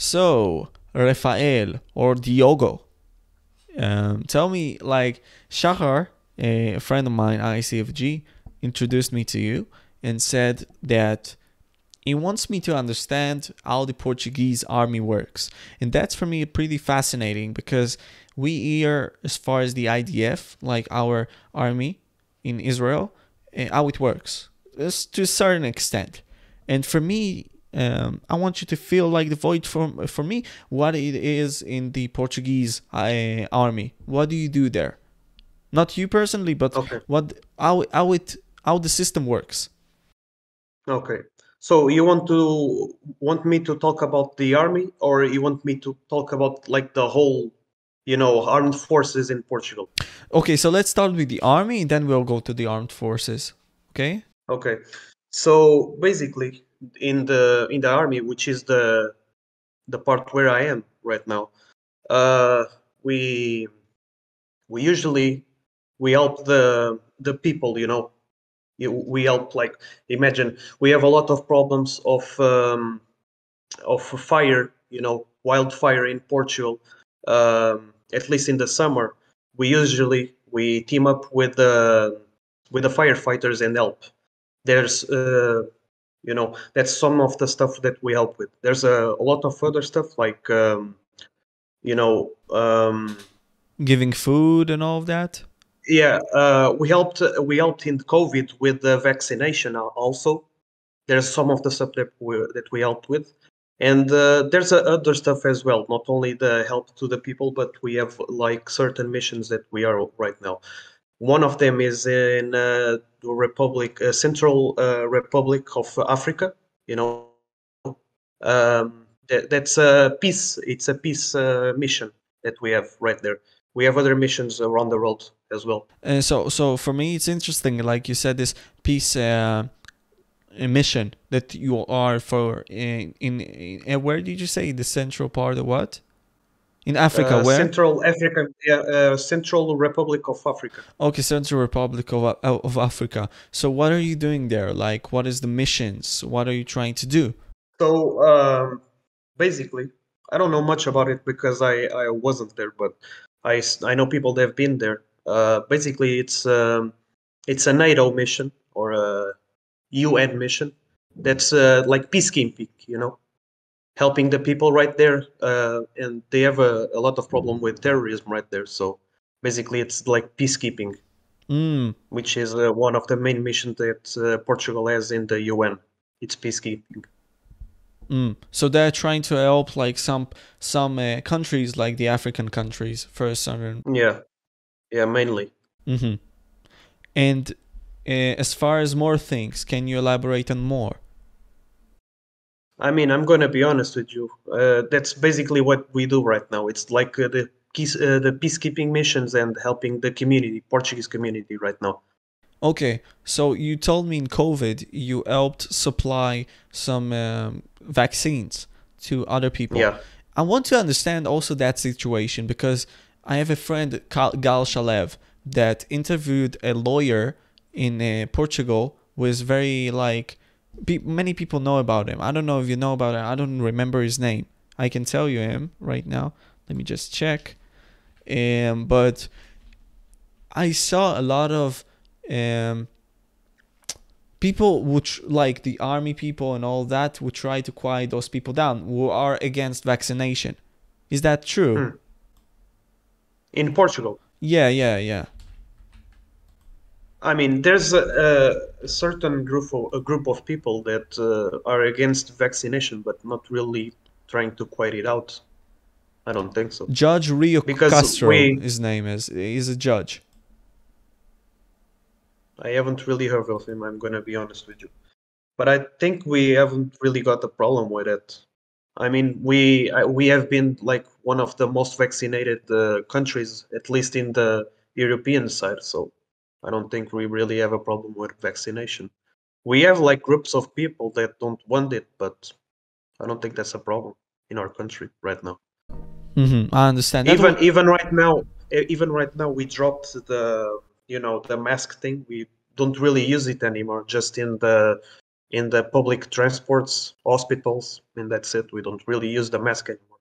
So, Rafael or Diogo, um, tell me, like, Shahar, a friend of mine, ICFG, introduced me to you and said that he wants me to understand how the Portuguese army works. And that's for me pretty fascinating because we hear, as far as the IDF, like our army in Israel, eh, how it works, to a certain extent. And for me, um, I want you to feel like the void for, for me, what it is in the Portuguese uh, army. What do you do there? Not you personally, but Okay. what how how it how the system works. Okay. So you want to want me to talk about the army, or you want me to talk about like the whole, you know, armed forces in Portugal? Okay, so let's start with the army, and then we'll go to the armed forces. Okay. Okay. So basically, in the in the army, which is the the part where I am right now, uh, we we usually we help the the people. You know, we help like imagine we have a lot of problems of um, of fire. You know, wildfire in Portugal. Um, at least in the summer, we usually we team up with the with the firefighters and help there's uh, you know that's some of the stuff that we help with. There's a, a lot of other stuff like um, you know um, Giving food and all of that. yeah uh, we helped we helped in covid with the vaccination also. There's some of the stuff that we that we helped with. And uh, there's uh, other stuff as well not only the help to the people but we have like certain missions that we are right now one of them is in uh, the republic uh, central uh, republic of africa you know um, that, that's a peace it's a peace mission that we have right there we have other missions around the world as well And so, so for me, it's interesting. Like you said, this peace uh, mission that you are for in, in, in where did you say the central part of what? In Africa, Uh, where? Central Africa, uh, Central Republic of Africa. Okay, Central Republic of uh, of Africa. So, what are you doing there? Like, what is the missions? What are you trying to do? So um, basically, I don't know much about it because I, I wasn't there, but I I know people that have been there. Uh, basically, it's um, it's a NATO mission or a UN mission that's uh, like peacekeeping, you know, helping the people right there, uh, and they have a, a lot of problem with terrorism right there. So basically, it's like peacekeeping. Mm, which is uh, one of the main missions that uh, Portugal has in the UN. It's peacekeeping. mm. So they're trying to help like some some uh, countries, like the African countries, first southern. Yeah, yeah, mainly. Mm-hmm. And uh, as far as more things, can you elaborate on more? I mean, I'm gonna be honest with you. Uh, that's basically what we do right now. It's like uh, the peace, uh, the peacekeeping missions and helping the community, Portuguese community, right now. Okay, so you told me in COVID you helped supply some um, vaccines to other people. Yeah. I want to understand also that situation because I have a friend, Gal Gal Shalev, that interviewed a lawyer in uh, Portugal. who is very like, pe- many people know about him. I don't know if you know about him. I don't remember his name. I can tell you him right now. Let me just check. Um, but I saw a lot of um, people which like the army people and all that would try to quiet those people down who are against vaccination. Is that true? Hmm. In Portugal, Yeah, yeah, yeah. I mean, there's a, a certain group of a group of people that uh, are against vaccination, but not really trying to quiet it out. I don't think so. Judge Rio Because Castro, we- his name is. He's a judge. I haven't really heard of him, I'm gonna be honest with you. But I think we haven't really got a problem with it. I mean, we we have been like one of the most vaccinated uh, countries, at least in the European side. So I don't think we really have a problem with vaccination. We have like groups of people that don't want it, but I don't think that's a problem in our country right now. hmm I understand. That even wa- even right now even right now we dropped the you know the mask thing we don't really use it anymore just in the in the public transports, hospitals, and that's it. We don't really use the mask anymore.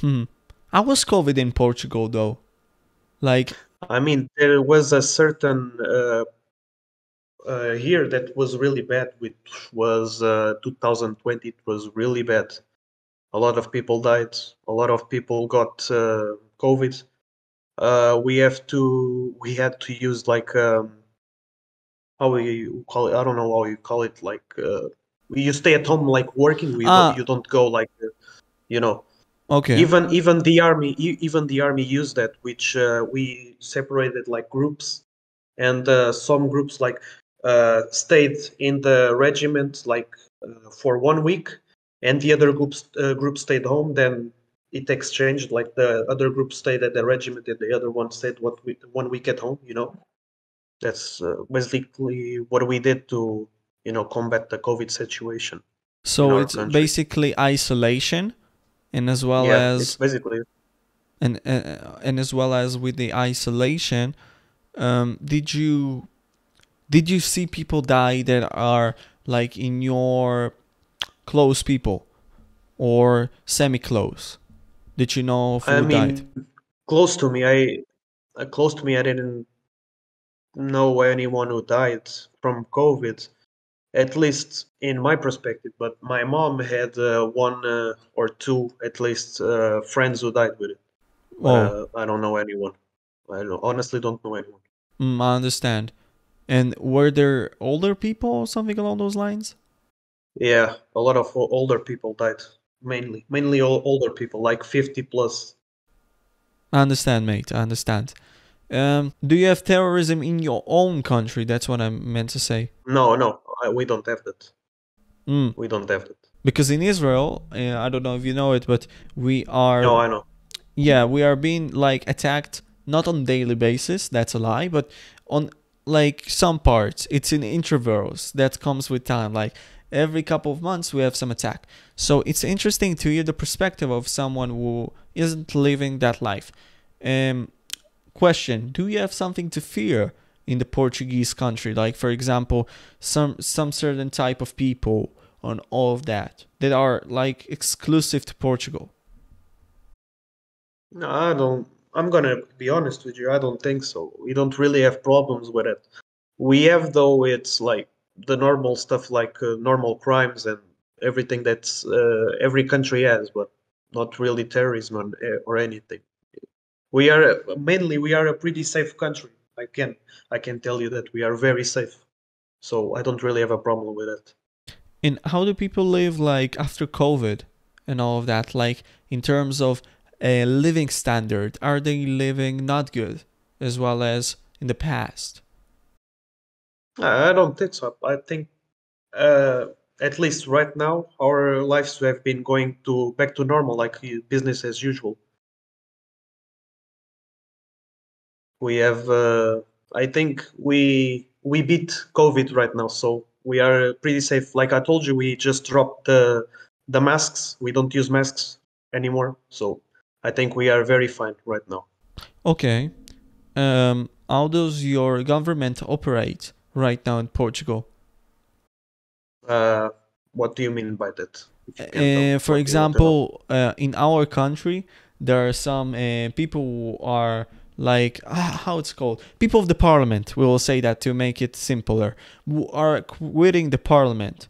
Hmm. How was COVID in Portugal though? Like, I mean, there was a certain uh, uh, year that was really bad, which was uh, 2020. It was really bad. A lot of people died. A lot of people got uh, COVID. Uh, we have to. We had to use like um, how we call it. I don't know how you call it. Like uh, you stay at home, like working. We Ah. don't, you don't go like, you know. Okay. Even even the army even the army used that, which uh, we separated like groups, and uh, some groups like uh, stayed in the regiment like uh, for one week, and the other groups uh, group stayed home. Then it exchanged, like the other group stayed at the regiment, and the other one stayed what we, one week at home. You know, that's uh, basically what we did to you know combat the COVID situation. so it's country. basically isolation, and as well yeah, as basically and uh, and as well as with the isolation, um, did you did you see people die that are like in your close people or semi close? Did you know who I mean, died? close to me, I uh, close to me, I didn't know anyone who died from COVID, at least in my perspective. But my mom had uh, one uh, or two, at least, uh, friends who died with it. Oh, Uh, I don't know anyone. I don't, honestly don't know anyone. mm, I understand. And were there older people or something along those lines? Yeah, a lot of older people died. Mainly, mainly older people, like 50 plus. I understand, mate. I understand. Um, do you have terrorism in your own country? That's what I meant to say. No, no, we don't have that. Mm. We don't have that. Because in Israel, uh, I don't know if you know it, but we are No, I know. yeah we are being like attacked not on daily basis. That's a lie, but on like some parts. It's in intervals that comes with time. Like every couple of months, we have some attack. So it's interesting to hear the perspective of someone who isn't living that life. Um, question: Do you have something to fear in the Portuguese country? Like, for example, some some certain type of people on all of that that are like exclusive to Portugal. No, I don't. I'm gonna be honest with you. I don't think so. We don't really have problems with it. We have though. It's like the normal stuff, like uh, normal crimes and everything that's uh, every country has, but not really terrorism or, eh, or anything. We are mainly we are a pretty safe country. I can I can tell you that we are very safe. So I don't really have a problem with it. And how do people live like after COVID and all of that? Like in terms of a living standard, are they living not good as well as in the past? I don't think so. I think, uh, at least right now, our lives have been going to back to normal, like business as usual. We have, uh, I think we we beat COVID right now, so we are pretty safe. Like I told you, we just dropped the the masks. We don't use masks anymore, so I think we are very fine right now. Okay. Um, how does your government operate right now in Portugal? Uh, what do you mean by that? If you can tell me Uh, for you want to know. example, uh, in our country, there are some uh, people who are like ah, how it's called people of the parliament. We will say that to make it simpler, are quitting the parliament.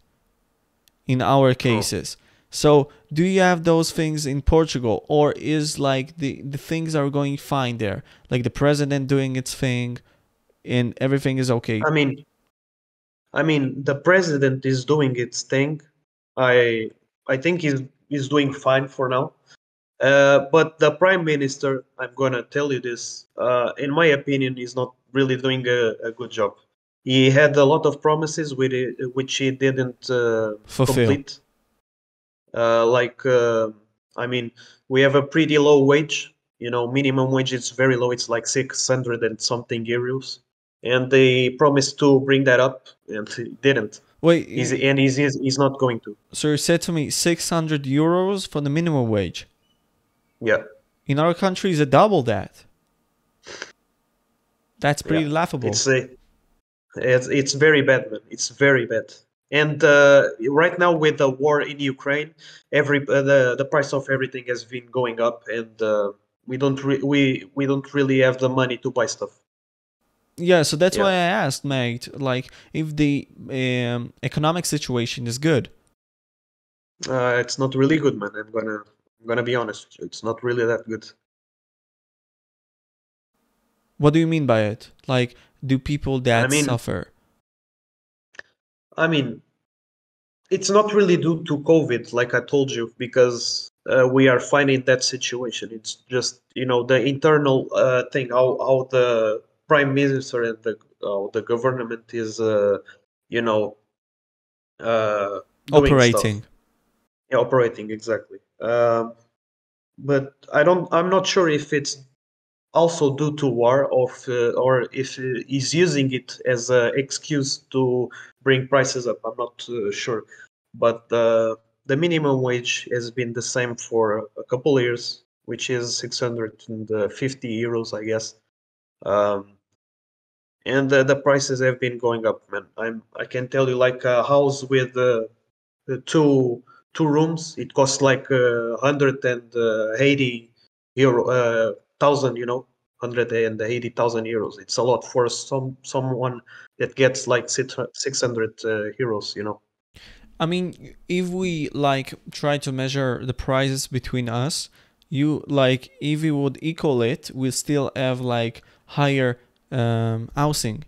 In our cases, so do you have those things in Portugal, or is like the the things are going fine there, like the president doing its thing, and everything is okay? I mean, I mean, the president is doing its thing. I I think he's he's doing fine for now. Uh, but the prime minister, I'm gonna tell you this. Uh, in my opinion, is not really doing a, a good job. He had a lot of promises with it, which he didn't uh, Fulfill. complete. Uh, like, uh, I mean, we have a pretty low wage. You know, minimum wage is very low. It's like 600 and something euros. And they promised to bring that up, and he didn't. Wait, He's, and he's, he's, he's not going to. so you said to me 600 euros for the minimum wage. Yeah. In our country, is a double that. That's pretty Yeah, laughable. It's, a, it's, it's very bad, man. It's very bad. And uh, right now, with the war in Ukraine, every uh, the the price of everything has been going up, and uh, we don't re- we we don't really have the money to buy stuff. Yeah, so that's Yeah. why I asked, mate. Like, if the um, economic situation is good. Uh, it's not really good, man. I'm gonna I'm gonna be honest. It's not really that good. What do you mean by it? Like, do people that mean- suffer? I mean, it's not really due to COVID, like I told you, because uh, we are fine in that situation. It's just you know the internal uh, thing, how how the prime minister and the how the government is, uh, you know, uh. Operating. Yeah, operating exactly. Um, but I don't. I'm not sure if it's also due to war, of uh, or if he's using it as an excuse to bring prices up. I'm not uh, sure. But uh, the minimum wage has been the same for a couple years, which is 650 euros, I guess. Um, and uh, the prices have been going up, man. I'm. I can tell you, like a house with uh, the two two rooms, it costs like uh, 180 euro uh, thousand, you know, 180,000 euros. It's a lot for some someone that gets like 600 uh, euros, you know. I mean, if we like try to measure the prices between us, you like if we would equal it, we still have like higher um, housing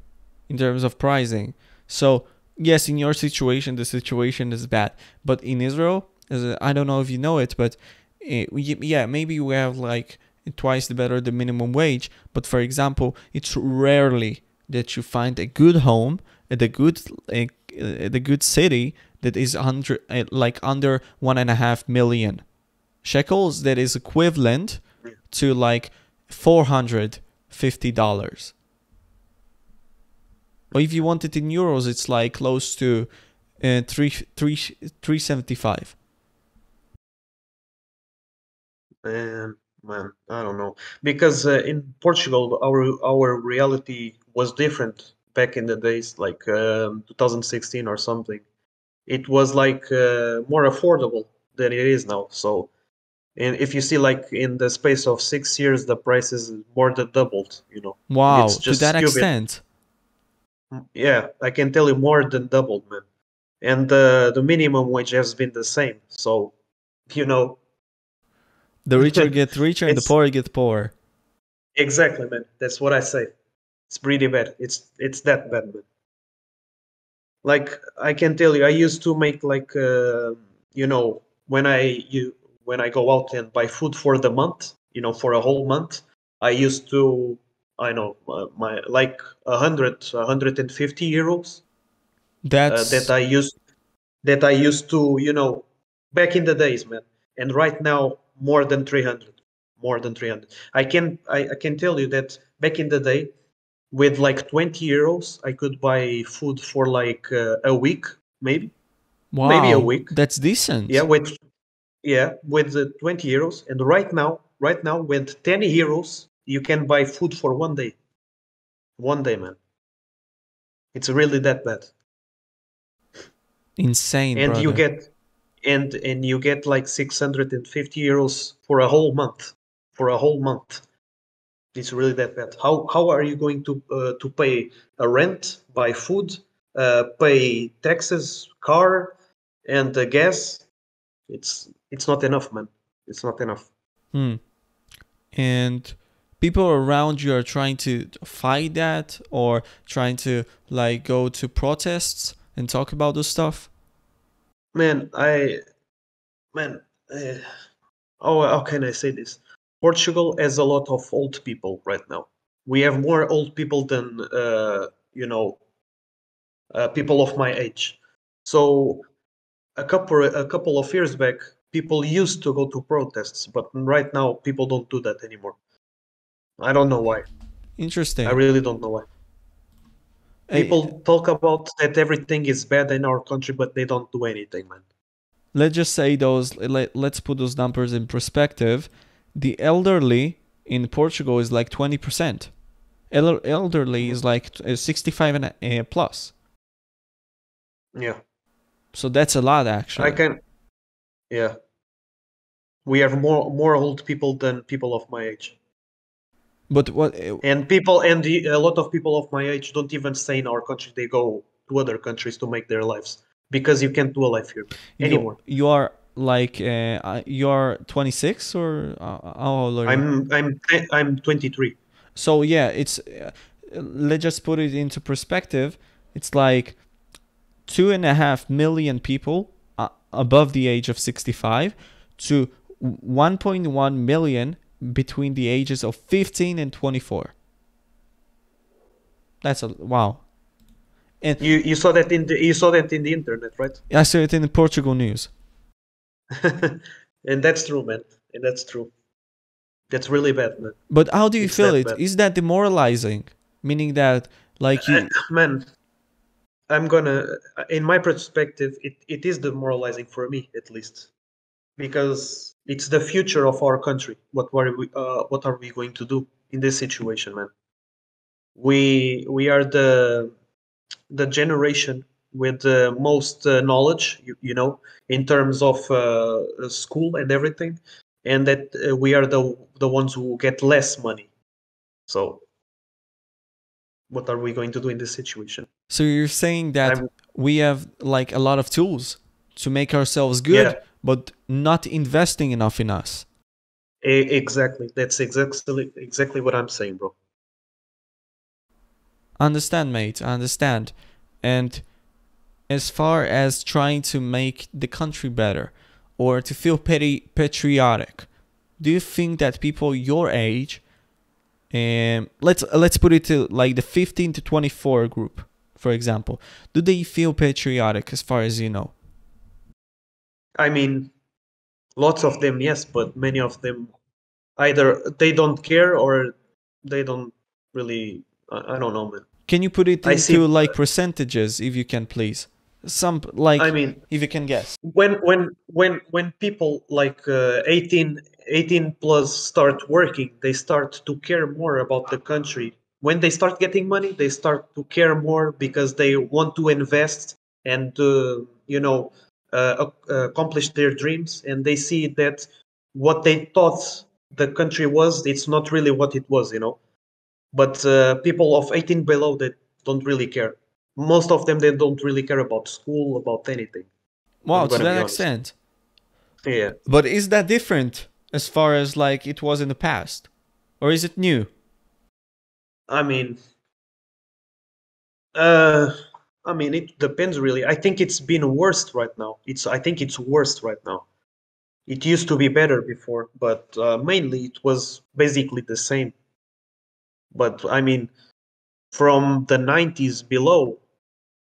in terms of pricing. So yes, in your situation, the situation is bad, but in Israel, I don't know if you know it, but uh, yeah, maybe we have like twice the better the minimum wage. But for example, it's rarely that you find a good home at a good uh, uh, the good city that is under uh, like under one and a half million shekels that is equivalent to like four hundred fifty dollars or if you want it in euros it's like close to uh, three three three seventy five And man, I don't know because uh, in Portugal, our our reality was different back in the days, like um, 2016 or something. It was like uh, more affordable than it is now. So, and if you see, like in the space of six years, the price is more than doubled. You know, wow It's to that stupid. extent yeah, I can tell you more than doubled, man. And uh, the minimum wage has been the same. So, you know, the richer get richer and the poorer get poorer Exactly, man. That's what I say. It's pretty bad. It's it's that bad, man. Like I can tell you, I used to make like uh, you know when I you when I go out and buy food for the month, you know, for a whole month, I used to I know uh, my like a hundred, a hundred and fifty euros uh, that's that I used that I used to you know back in the days, man. And right now, more than three hundred, more than three hundred. I can I, I can tell you that back in the day, with like twenty euros, I could buy food for like uh, a week, maybe. wow maybe a week. that's decent Yeah, with yeah with the twenty euros. And right now, right now with ten euros, you can buy food for one day. One day, man. It's really that bad. insane and you get and and you get like 650 euros for a whole month for a whole month it's really that bad how how are you going to uh, to pay a rent buy food uh, pay taxes car and uh, gas it's it's not enough man it's not enough Hmm. And people around you are trying to fight that or trying to like go to protests and talk about this stuff. man i man uh, oh how can i say this? Portugal has a lot of old people right now. We have more old people than uh, you know uh, people of my age. So a couple a couple of years back people used to go to protests but right now people don't do that anymore i don't know why Interesting. i really don't know why Hey, people talk about that everything is bad in our country but they don't do anything man let's just say those let, let's put those numbers in perspective. The elderly in Portugal is like 20%. El- elderly is like uh, 65 and uh, plus. yeah So that's a lot actually. I can. Yeah. We have more more old people than people of my age, But what uh, and people and the, a lot of people of my age don't even stay in our country. They go to other countries to make their lives because you can't do a life here you, anymore. you are like uh, uh, you're 26 or uh, how old are you? I'm I'm I'm 23. So yeah, it's uh, let's just put it into perspective. It's like two and a half million people uh, above the age of 65 to 1.1 million between the ages of 15 and 24. That's a wow. And You you saw that in the you saw that in the internet, right? I saw it in the Portugal news. and that's true, man. And that's true. That's really bad, man. But how do you It's feel it? bad. Is that demoralizing? Meaning that like you Uh, man, I'm gonna, in my perspective, it, it is demoralizing for me at least, because it's the future of our country. What were we, uh, what are we going to do in this situation, man? We we are the the generation with the most uh, knowledge, you, you know, in terms of uh, school and everything, and that uh, we are the the ones who get less money. So, what are we going to do in this situation? So you're saying that I'm- we have like a lot of tools to make ourselves good, Yeah. But not investing enough in us. Exactly. That's exactly exactly what I'm saying, bro. Understand, mate. I understand. And as far as trying to make the country better or to feel petty patriotic, do you think that people your age, um, let's let's put it to like the 15 to 24 group, for example, do they feel patriotic as far as you know? I mean, lots of them, yes, but many of them either they don't care or they don't really. I, I don't know, man. Can you put it into see- like percentages, if you can, please? Some like I mean, if you can guess. when when when when people like uh, 18 18 plus start working they start to care more about the country when they start getting money they start to care more because they want to invest and uh, you know uh, ac- accomplish their dreams and they see that what they thought the country was it's not really what it was you know but uh, people of 18 below that don't really care most of them they don't really care about school about anything Wow, to that extent. yeah But is that different as far as like it was in the past? Or is it new? I mean, uh, I mean, it depends really. I think it's been worst right now. It's I think it's worst right now. It used to be better before, but uh, mainly it was basically the same. But I mean, from the 90s below,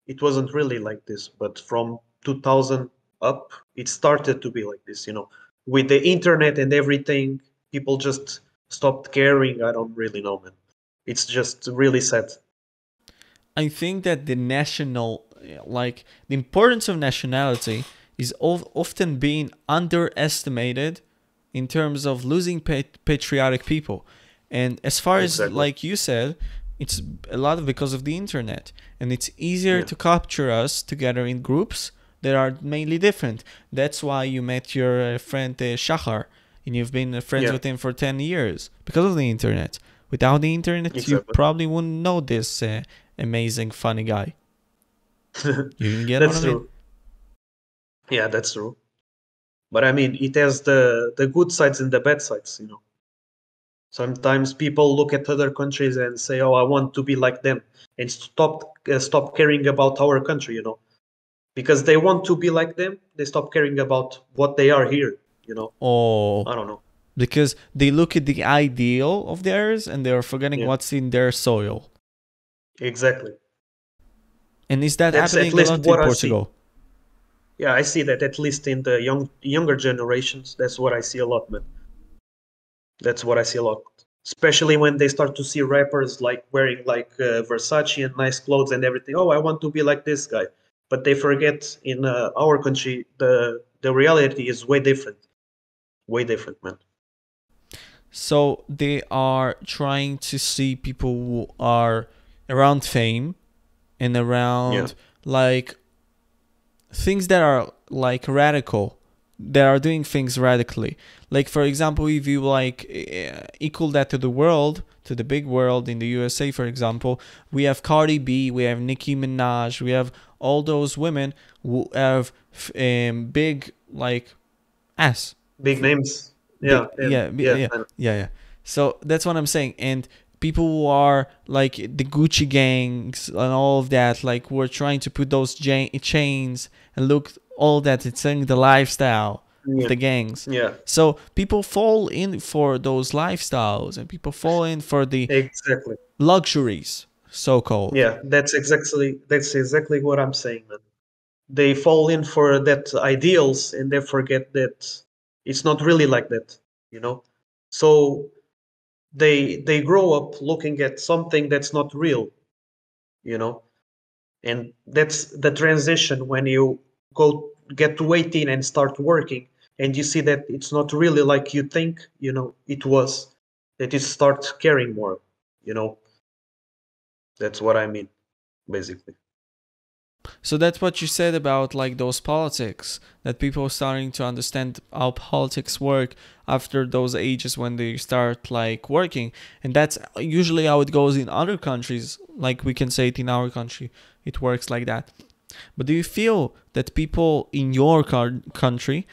it wasn't really like this. But from 2000 up, it started to be like this. You know, with the internet and everything, people just stopped caring. I don't really know, man. It's just really sad. I think that the national, like the importance of nationality, is of, often being underestimated in terms of losing pat- patriotic people. And as far as like you said, it's a lot of because of the internet, and it's easier Yeah. to capture us together in groups that are mainly different. That's why you met your uh, friend uh, Shahar, and you've been uh, friends Yeah. with him for ten years because of the internet. Without the internet, you probably wouldn't know this uh, amazing, funny guy. You can get that's what I mean? Yeah, that's true. But I mean, it has the the good sides and the bad sides, you know. Sometimes people look at other countries and say, "Oh, I want to be like them," and stop uh, stop caring about our country, you know, because they want to be like them. They stop caring about what they are here, you know. Oh, I don't know. Because they look at the ideal of theirs and they are forgetting Yeah. what's in their soil. Exactly. And is that That's at happening a lot in what I see. Portugal? Yeah, I see that at least in the young younger generations. That's what I see a lot, man. That's what I see a lot, especially when they start to see rappers like wearing like uh, Versace and nice clothes and everything. Oh, I want to be like this guy, but they forget in uh, our country the the reality is way different, way different, man. So they are trying to see people who are around fame and around Yeah. like things that are like radical that are doing things radically. Like for example if you like equal that to the world to the big world in the usa for example we have cardi b we have nicki minaj we have all those women who have um, big like ass. Big names yeah yeah, bi- yeah. Yeah yeah so that's what i'm saying. And people who are like the gucci gangs and all of that like who are trying to put those ja- chains and look all that it's saying the lifestyle yeah. of the gangs. Yeah. So people fall in for those lifestyles and people fall in for the exactly. luxuries so called yeah that's exactly that's exactly what i'm saying man. They fall in for that ideals and they forget that it's not really like that you know? So they they grow up looking at something that's not real you know? And that's the transition when you go get to 18 and start working and you see that it's not really like you think you know it was that you start caring more you know? That's what i mean basically So that's what you said about like those politics that people are starting to understand how politics work after those ages when they start like working. And that's usually how it goes in other countries like we can say it in our country it works like that. But do you feel that people in your country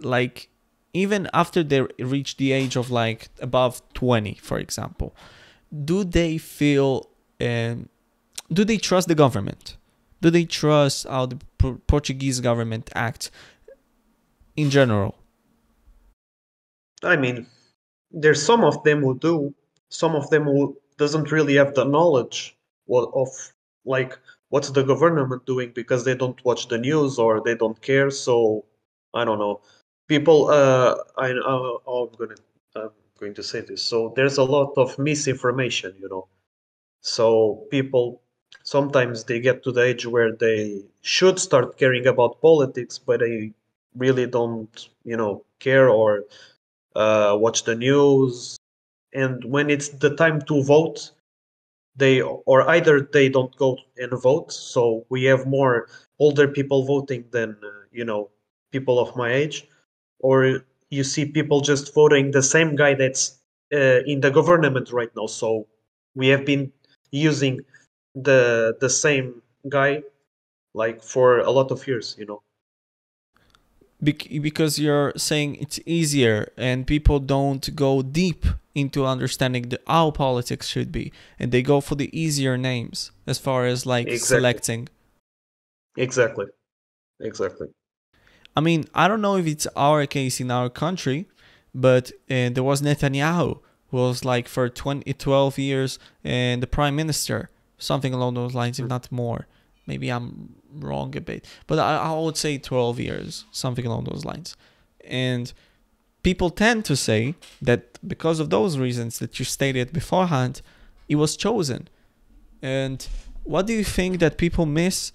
like even after they reach the age of like above 20 for example do they feel um, do they trust the government do they trust how the Por- Portuguese government acts in general? i mean there's some of them who do. Some of them who doesn't really have the knowledge of like what's the government doing because they don't watch the news or they don't care. So i don't know. People uh i uh, oh, i'm gonna i'm going to say this. So there's a lot of misinformation you know. So people sometimes they get to the age where they should start caring about politics but they really don't you know care or uh, watch the news. And when it's the time to vote they or either they don't go and vote. So we have more older people voting than uh, you know people of my age. Or you see people just voting the same guy that's uh, in the government right now. So we have been using the the same guy like for a lot of years you know? Bec- because you're saying it's easier and people don't go deep into understanding the how politics should be and they go for the easier names as far as like Exactly. selecting. Exactly. Exactly. I mean, I don't know if it's our case in our country, but uh, there was Netanyahu who was like for 20, 12 years and the prime minister, something along those lines, if not more. Maybe I'm wrong a bit, but I, I would say 12 years, something along those lines. And people tend to say that because of those reasons that you stated beforehand, it was chosen. And what do you think that people miss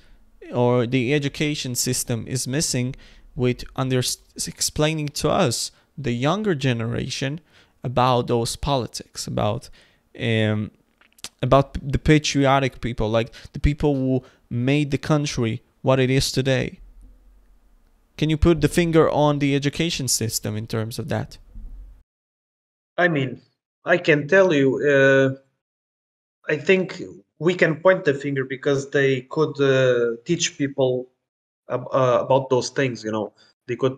or the education system is missing with under explaining to us the younger generation about those politics about um about the patriotic people like the people who made the country what it is today can you put the finger on the education system in terms of that I mean, I can tell you, uh, I think we can point the finger because they could uh, teach people ab- uh, about those things. You know, they could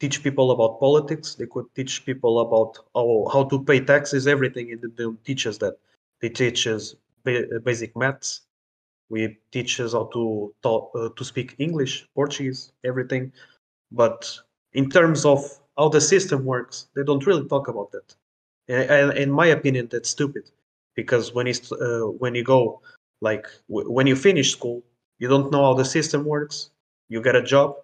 teach people about politics. They could teach people about how, how to pay taxes, everything. And they don't teach us that. They teach us ba- basic maths. We teach us how to talk, uh, to speak English, Portuguese, everything. But in terms of how the system works, they don't really talk about that. And, and in my opinion, that's stupid because when it's uh, when you go like w- when you finish school, you don't know how the system works. You get a job,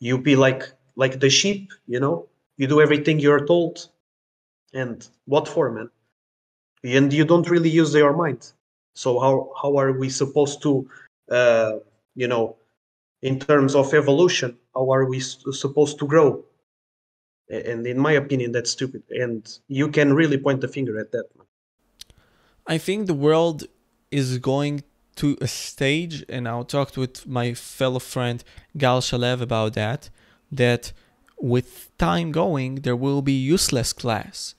you be like like the sheep, you know. You do everything you're told, and what for, man? And you don't really use your mind. So how how are we supposed to, uh, you know, in terms of evolution, how are we supposed to grow? And in my opinion, that's stupid. And you can really point the finger at that. I think the world is going to a stage, and I talked with my fellow friend Gal Shalev about that, that with time going, there will be useless class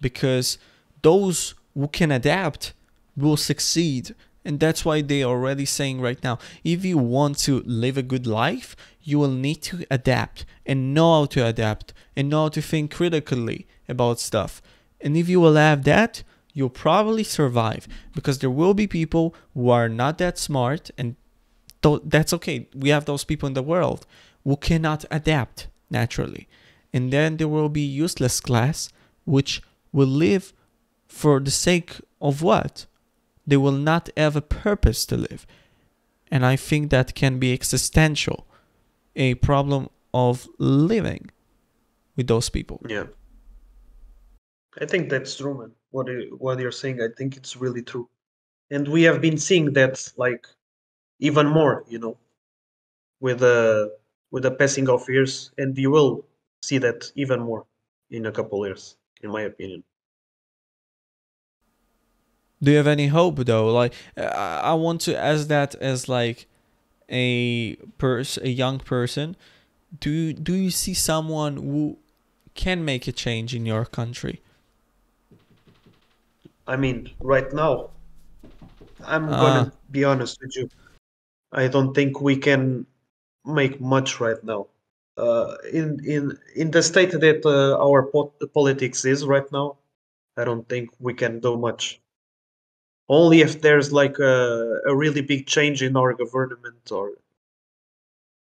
because those who can adapt will succeed. And that's why they are already saying right now if you want to live a good life, you will need to adapt and know how to adapt and know how to think critically about stuff. And if you will have that, you'll probably survive because there will be people who are not that smart and th- that's okay. We have those people in the world who cannot adapt naturally. And then there will be useless class which will live for the sake of what? They will not have a purpose to live. And I think that can be existential, a problem of living with those people. Yeah. I think that's true, man. What what you're saying, I think it's really true, and we have been seeing that like even more, you know, with the with the passing of years, and you will see that even more in a couple years, in my opinion. Do you have any hope though? Like, I I want to ask that as like a pers a young person. Do do you see someone who can make a change in your country? I mean, right now, I'm Ah. gonna be honest with you. I don't think we can make much right now. Uh, in in in the state that uh, our po- politics is right now, I don't think we can do much. Only if there's like a, a really big change in our government, or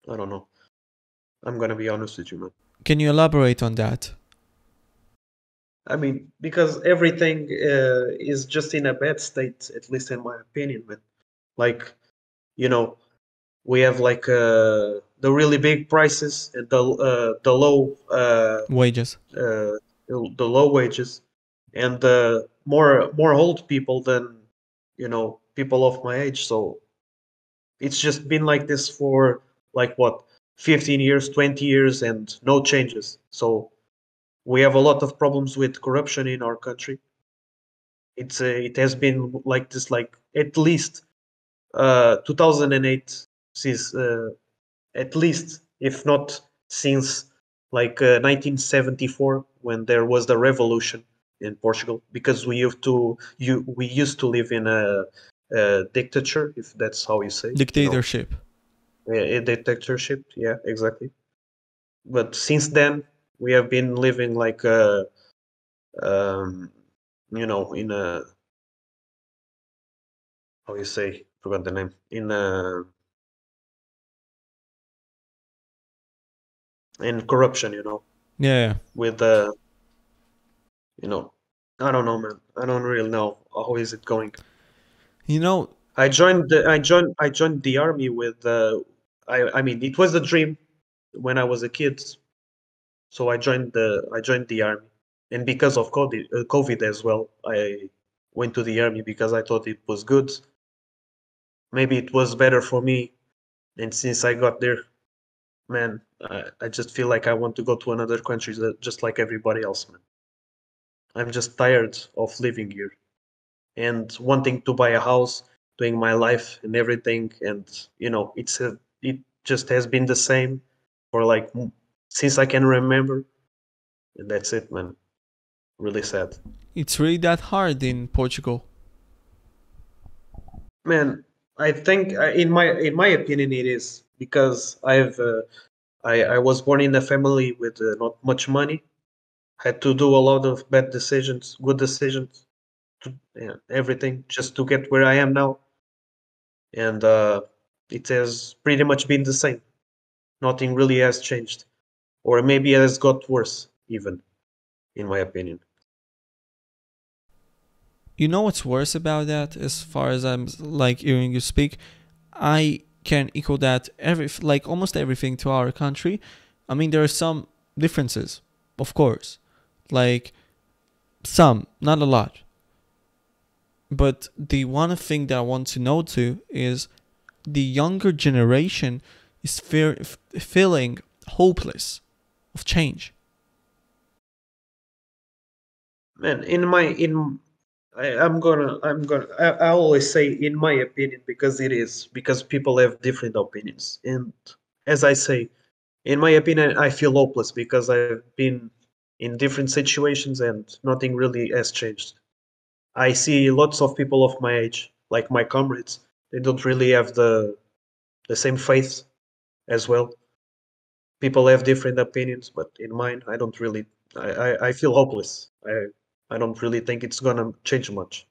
I don't know. I'm gonna be honest with you, man. Can you elaborate on that? I mean, because everything uh, is just in a bad state, at least in my opinion, man. Like, you know, we have like uh, the really big prices and the uh, the low uh, Wages. uh, the low wages and uh, more more old people than you know people of my age. So it's just been like this for like what 15 years, 20 years, and no changes. So we have a lot of problems with corruption in our country. It's uh, it has been like this like at least uh, 2008 since uh, at least if not since like uh, 1974 when there was the revolution in Portugal because we used to you we used to live in a, a dictature if that's how you say it, you know Dictatorship. a a dictatorship yeah exactly but since then we have been living like a um you know in a how you say forgot the name in a in corruption you know Yeah. with the you know i don't know man. I don't really know how is it going. You know, i joined the i joined i joined the army with uh i i mean it was a dream when i was a kid. So i joined the i joined the army. And because of covid, uh, COVID as well i went to the army because i thought it was good. Maybe it was better for me. And since i got there man i, I just feel like i want to go to another country just like everybody else man i'm just tired of living here and wanting to buy a house doing my life and everything. And you know it's a, it just has been the same for like since i can remember. And that's it man. Really sad. It's really that hard in Portugal. man i think uh, in my in my opinion it is because i've uh, i i was born in a family with uh, not much money had to do a lot of bad decisions good decisions to, yeah, everything just to get where i am now. And uh it has pretty much been the same. Nothing really has changed. Or maybe it has got worse even in my opinion. You know what's worse about that? As far as I'm like hearing you speak, I can equal that every like almost everything to our country. I mean, there are some differences, of course, like some, not a lot. But the one thing that I want to know too is the younger generation is fear, feeling hopeless of change. man in my in I, I'm gonna, I'm gonna, I, I always say, in my opinion, because it is, because people have different opinions. And as I say, in my opinion, I feel hopeless because I've been in different situations and nothing really has changed. I see lots of people of my age, like my comrades, they don't really have the the same faith as well. People have different opinions, but in mine, I don't really. I, I, I feel hopeless. I I don't really think it's gonna change much.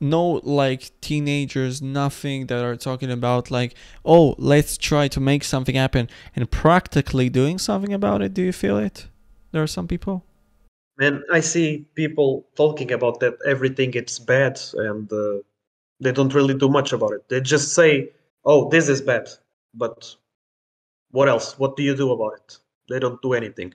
No, like teenagers, nothing that are talking about like, oh, let's try to make something happen and practically doing something about it. Do you feel it? There are some people. and I see people talking about that everything it's bad and uh, they don't really do much about it. They just say, "Oh, this is bad," but what else? What do you do about it? They don't do anything.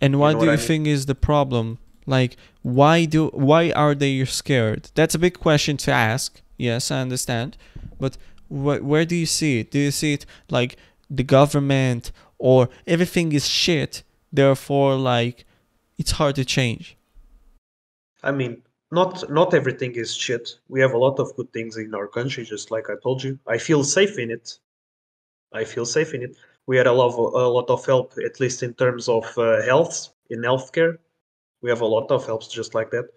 And what know do what you I mean? think is the problem? Like, why do why are they scared? That's a big question to ask. Yes, I understand, but wh- where do you see it? Do you see it like the government or everything is shit? Therefore, like, it's hard to change. I mean, not not everything is shit. We have a lot of good things in our country, just like I told you. I feel safe in it. I feel safe in it. We had a lot of, a lot of help, at least in terms of uh, health in healthcare. We have a lot of helps just like that.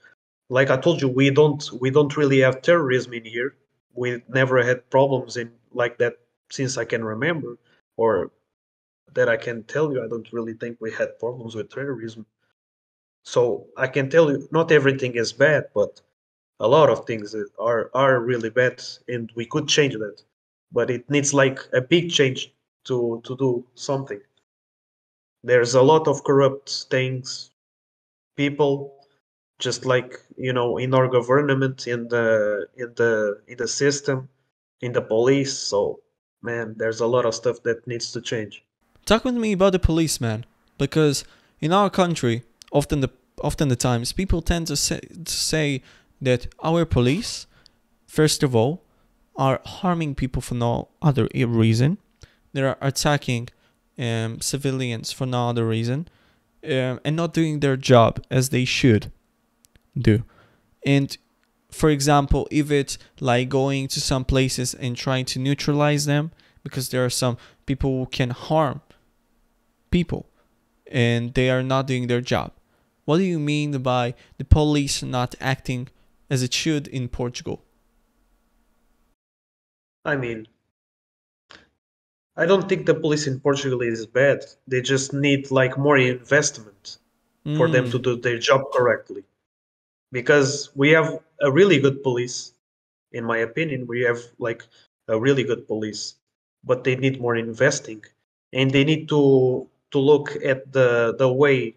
Like I told you, we don't we don't really have terrorism in here. We never had problems in like that since I can remember, or that I can tell you. I don't really think we had problems with terrorism. So I can tell you, not everything is bad, but a lot of things are are really bad, and we could change that. But it needs like a big change to to do something. There's a lot of corrupt things, people, just like you know in our government, in the in the in the system, in the police. So man, there's a lot of stuff that needs to change. Talk with me about the policeman, because in our country, often the often the times people tend to say, to say that our police, first of all, are harming people for no other reason. They are attacking um, civilians for no other reason, um, and not doing their job as they should do. And for example, if it's like going to some places and trying to neutralize them, because there are some people who can harm people and they are not doing their job. What do you mean by the police not acting as it should in Portugal? I mean, I don't think the police in Portugal is bad. They just need like more investment for them Mm, to do their job correctly. Because we have a really good police, in my opinion, we have like a really good police, but they need more investing, and they need to to look at the the way,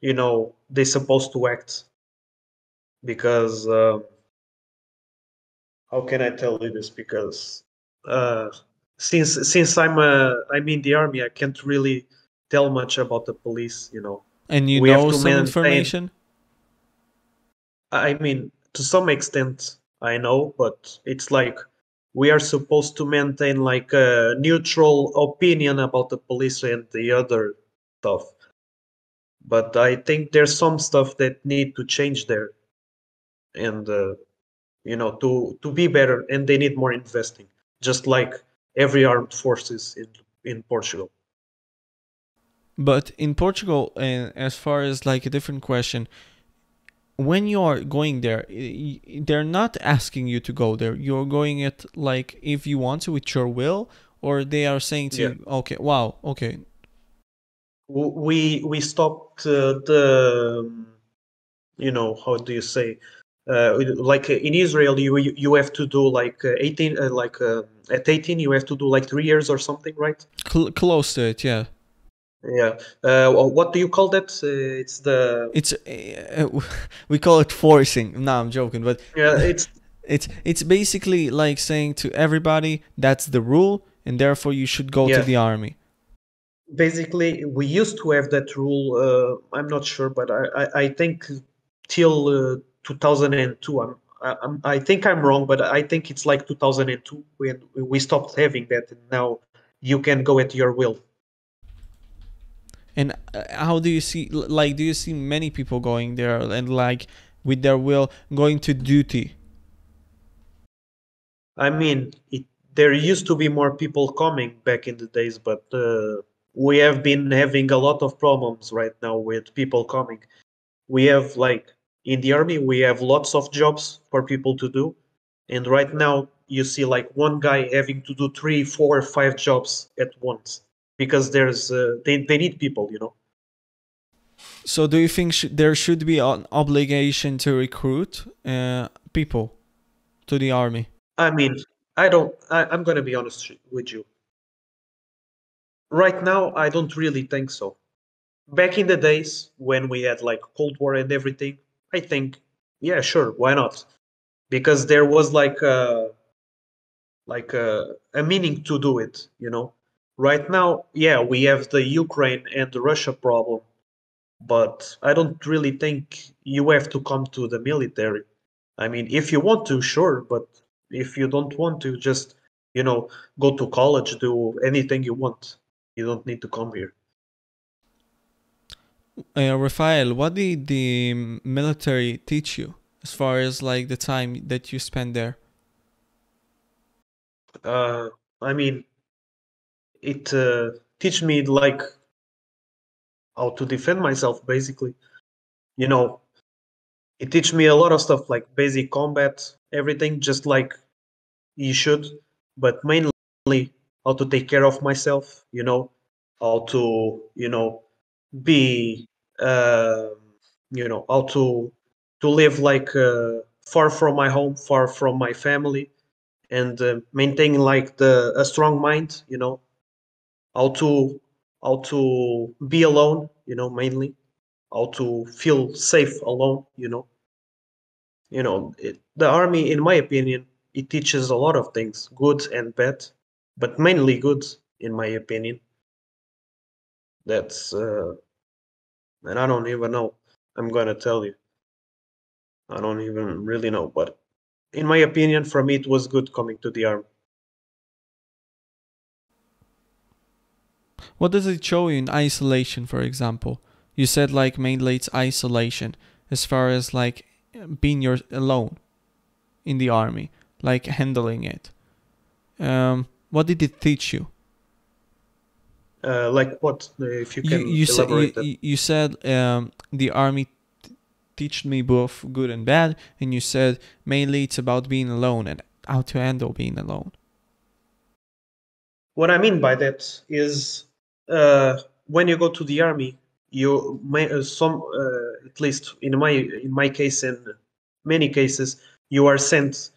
you know, they're supposed to act. Because uh, how can I tell you this? Because uh, since since I'm uh, I'm in the army, I can't really tell much about the police. You know, And you we have know to some maintain- information? I mean, to some extent, I know, but it's like we are supposed to maintain like a neutral opinion about the police and the other stuff. But I think there's some stuff that need to change there, and uh, you know, to to be better, and they need more investing, just like every armed forces in in Portugal. But in Portugal, and as far as like a different question, when you are going there, they're not asking you to go there. You're going it like if you want to with your will, or they are saying to Yeah. you, okay, wow, okay, we we stopped uh, the um, you know how do you say uh, like in Israel you you have to do like uh, 18 uh, like uh, at 18 you have to do like 3 years or something right Cl- close to it, yeah. yeah uh, what do you call that uh, it's the It's uh, we call it forcing. No, I'm joking, but yeah it's it's it's basically like saying to everybody that's the rule, and therefore you should go to the army. basically we used to have that rule uh, I'm not sure but I I, I think till uh, 2002 I'm I, I'm, think I'm wrong, but I think it's like 2002 when we stopped having that, and now you can go at your will. And uh, how do you see like do you see many people going there and like with their will going to duty? I mean, it, there used to be more people coming back in the days, but uh, we have been having a lot of problems right now with people coming. We have like in the army, we have lots of jobs for people to do, and right now you see like one guy having to do three, four, five jobs at once because there's uh, they they need people, you know. So, do you think sh- there should be an obligation to recruit uh, people to the army? I mean, I don't. I, I'm gonna be honest with you. Right now, I don't really think so. Back in the days when we had like Cold War and everything, I think, yeah, sure, why not? Because there was like a, like a, a meaning to do it, you know. Right now, yeah, we have the Ukraine and the Russia problem, but I don't really think you have to come to the military. I mean, if you want to, sure, but if you don't want to, just you know, go to college, do anything you want. You don't need to come here. Uh, Rafael, what did the military teach you as far as like the time that you spent there? Uh, I mean, it uh, teach me like how to defend myself, basically. You know, it teach me a lot of stuff like basic combat, everything, just like you should, but mainly how to take care of myself. You know, how to you know be uh, you know how to to live like uh, far from my home far from my family and uh, maintain like the a strong mind you know how to how to be alone you know mainly how to feel safe alone you know. You know it, the army in my opinion it teaches a lot of things good and bad but mainly good in my opinion that's uh, and I don't even know. I'm gonna tell you. I don't even really know, but in my opinion, for me, it was good coming to the army. What does it show you in isolation, for example? You said like mainly it's isolation, as far as like being your alone in the army, like handling it. Um, what did it teach you? Uh, like what? If you can you, you said you, you said um, the army t- teach me both good and bad, and you said mainly it's about being alone and how to handle being alone. What I mean by that is uh, when you go to the army, you may uh, some uh, at least in my in my case and many cases you are sent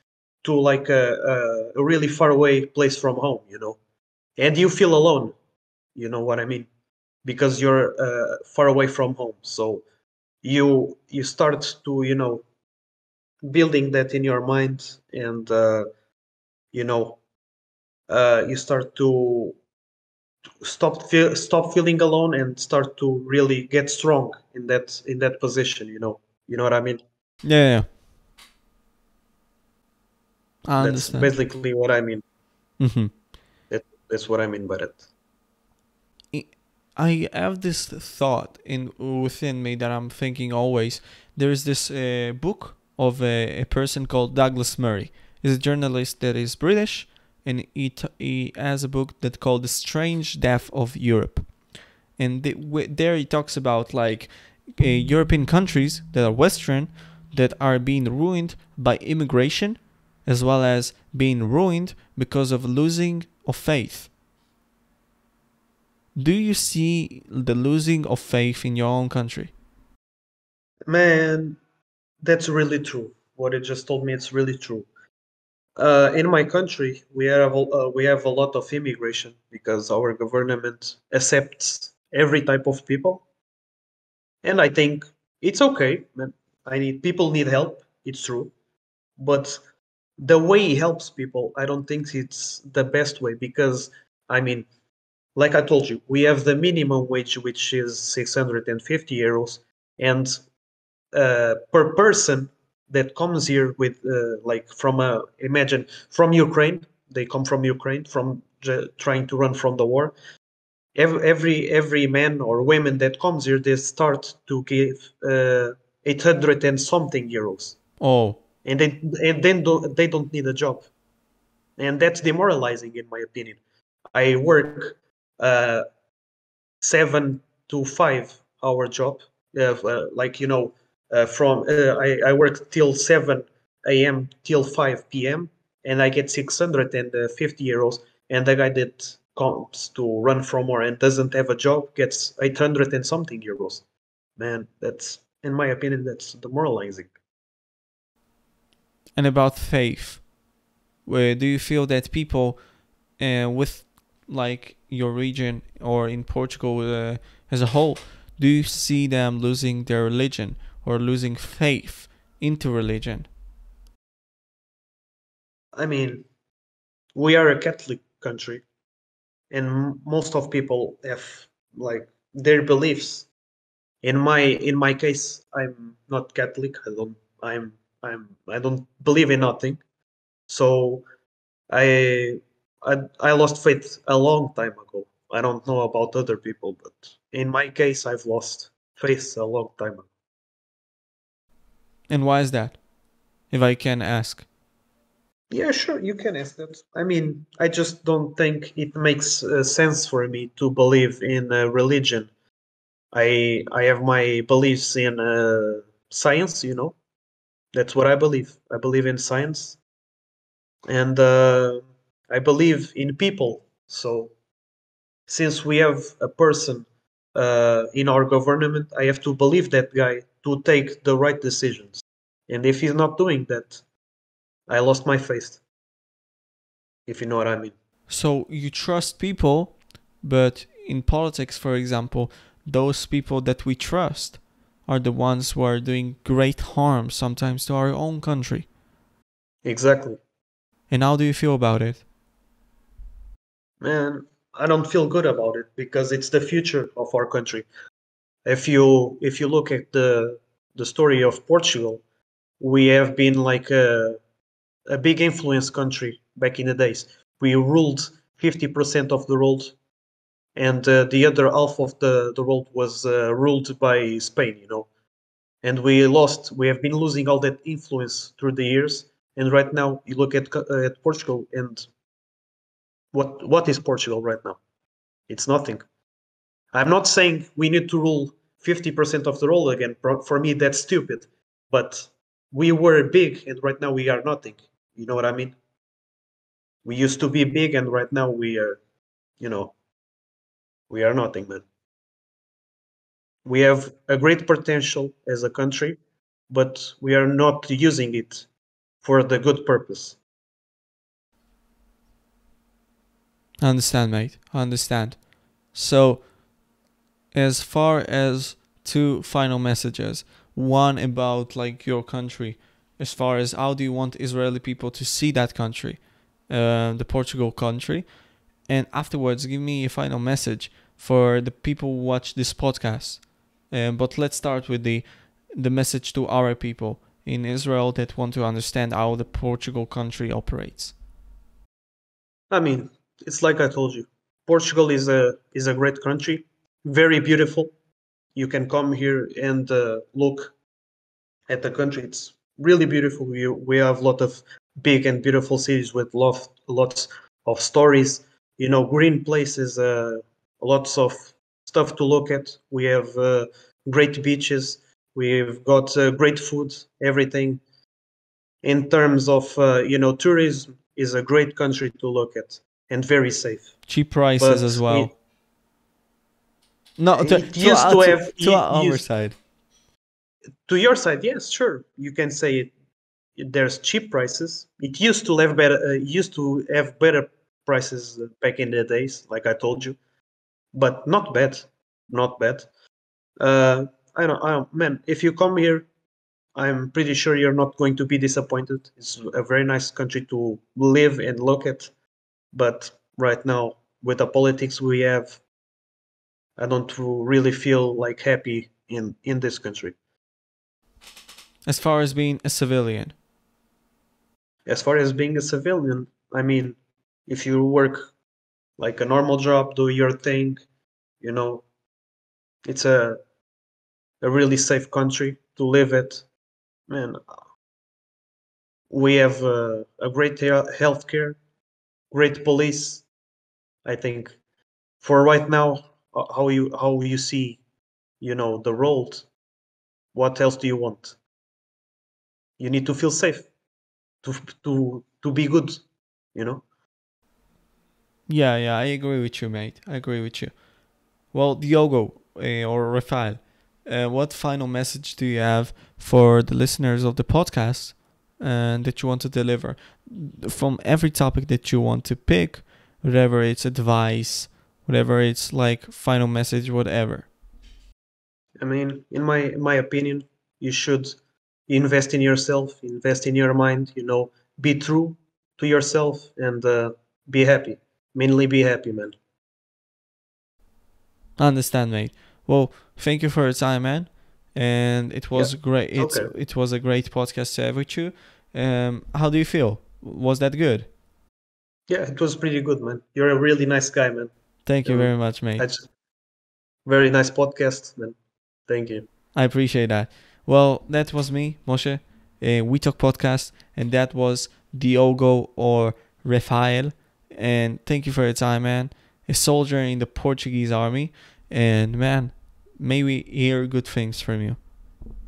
to like a, a, a really far away place from home, you know, and you feel alone. You know what I mean? Because you're uh, far away from home, so you you start to you know building that in your mind, and uh, you know uh, you start to stop feel, stop feeling alone and start to really get strong in that in that position. You know, you know what I mean? Yeah, yeah. I That's understand. basically what I mean. mm-hmm. That, that's what I mean by that. I have this thought in within me that I'm thinking always. There's this uh, book of a, a person called Douglas Murray. He's a journalist that is British, and he, he has a book that called The Strange Death of Europe. And the, there he talks about like uh, European countries that are Western that are being ruined by immigration, as well as being ruined because of losing of faith do you see the losing of faith in your own country? Man, that's really true. What you just told me, it's really true. Uh, in my country, we have a- uh, we have a lot of immigration because our government accepts every type of people, and I think it's okay. Man. I need people need help. It's true, but the way he helps people, I don't think it's the best way because I mean, like I told you, we have the minimum wage, which is 650 euros, and uh, per person that comes here with uh, like from a imagine from Ukraine, they come from Ukraine from j- trying to run from the war. every every, every man or women that comes here they start to give uh, 800 and something euros. Oh, and then and then don't, they don't need a job. And that's demoralizing in my opinion. I work uh, seven to five hour job uh, uh, like you know uh, from I, I work till 7 a.m till 5 p.m and i get 650 euros and the guy that comes to run from more and doesn't have a job gets 800 and something euros man that's in my opinion that's demoralizing and about faith. Where do you feel that people uh, with like your region or in Portugal uh, as a whole, do you see them losing their religion or losing faith into religion? I mean, we are a Catholic country, and most of people have like their beliefs. In my in my case, I'm not Catholic. I don't. I'm I'm I don't believe in nothing. So I I I lost faith a long time ago. I don't know about other people, but in my case, I've lost faith a long time ago. And why is that? If I can ask. Yeah, sure, you can ask that. I mean, I just don't think it makes uh, sense for me to believe in uh, religion. I I have my beliefs in uh, science, you know. That's what I believe. I believe in science, and uh, I believe in people. So, since we have a person uh, in our government, I have to believe that guy to take the right decisions. And if he's not doing that, I lost my faith. If you know what I mean. So you trust people, but in politics, for example, those people that we trust are the ones who are doing great harm sometimes to our own country. Exactly. And how do you feel about it? Man, I don't feel good about it because it's the future of our country. If you if you look at the the story of Portugal, we have been like a a big influence country back in the days. We ruled 50% of the world, and uh, the other half of the, the world was uh, ruled by Spain, you know. And we lost, we have been losing all that influence through the years. And right now, you look at, uh, at Portugal, and what what is Portugal right now? It's nothing. I'm not saying we need to rule 50% of the world again. For me, that's stupid. But we were big, and right now we are nothing. You know what I mean? We used to be big, and right now we are, you know, we are nothing, man. We have a great potential as a country, but we are not using it for the good purpose. I understand, mate. I understand. So, as far as two final messages, one about like your country, as far as how do you want Israeli people to see that country, uh, the Portugal country, and afterwards give me a final message for the people who watch this podcast. Uh, but let's start with the the message to our people in Israel that want to understand how the Portugal country operates. I mean, it's like I told you. Portugal is a is a great country, very beautiful. You can come here and uh, look at the country. It's really beautiful. We we have a lot of big and beautiful cities with lot, lots of stories. You know, green places, uh, lots of stuff to look at. We have uh, great beaches. We've got uh, great food. Everything in terms of uh, you know tourism is a great country to look at and very safe. Cheap prices But as well. it- no, to, it to, used our- to to, have- to it our used- side. to your side, yes, sure, you can say it. There's cheap prices. It used to have better. Uh, used to have better prices back in the days, like I told you, but not bad, not bad. Uh, I don't, I don't, man. If you come here, I'm pretty sure you're not going to be disappointed. It's a very nice country to live and look at, but right now with the politics we have, I don't really feel like happy in in this country. As far as being a civilian. as far as being a civilian, I mean, if you work like a normal job, do your thing, You know, it's a a really safe country to live at. Man, we have uh, a great healthcare, great police. I think for right now, uh, how you how you see, you know, the world. What else do you want? You need to feel safe, to to to be good, you know. Yeah, yeah, I agree with you, mate. I agree with you. Well, Diogo uh, or Rafael, uh, what final message do you have for the listeners of the podcast and that you want to deliver from every topic that you want to pick, whatever it's advice, whatever it's like final message, whatever. I mean, in my in my opinion, you should invest in yourself, invest in your mind. You know, be true to yourself and uh, be happy. Mainly, be happy, man. I understand, mate. Well, thank you for your time, man and it was yeah. great. It's okay. it was a great podcast to have with you. Um, how do you feel? Was that good? Yeah, it was pretty good, man. You're a really nice guy, man. Thank you um, very much, mate. Just, very nice podcast, man. Thank you. I appreciate that. Well, that was me, Moshe, a We Talk podcast, and that was Diogo or Rafael. And thank you for your time, man. A soldier in the Portuguese army, and man, may we hear good things from you.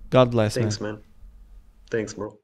God bless. You. Thanks, man. man. Thanks, bro.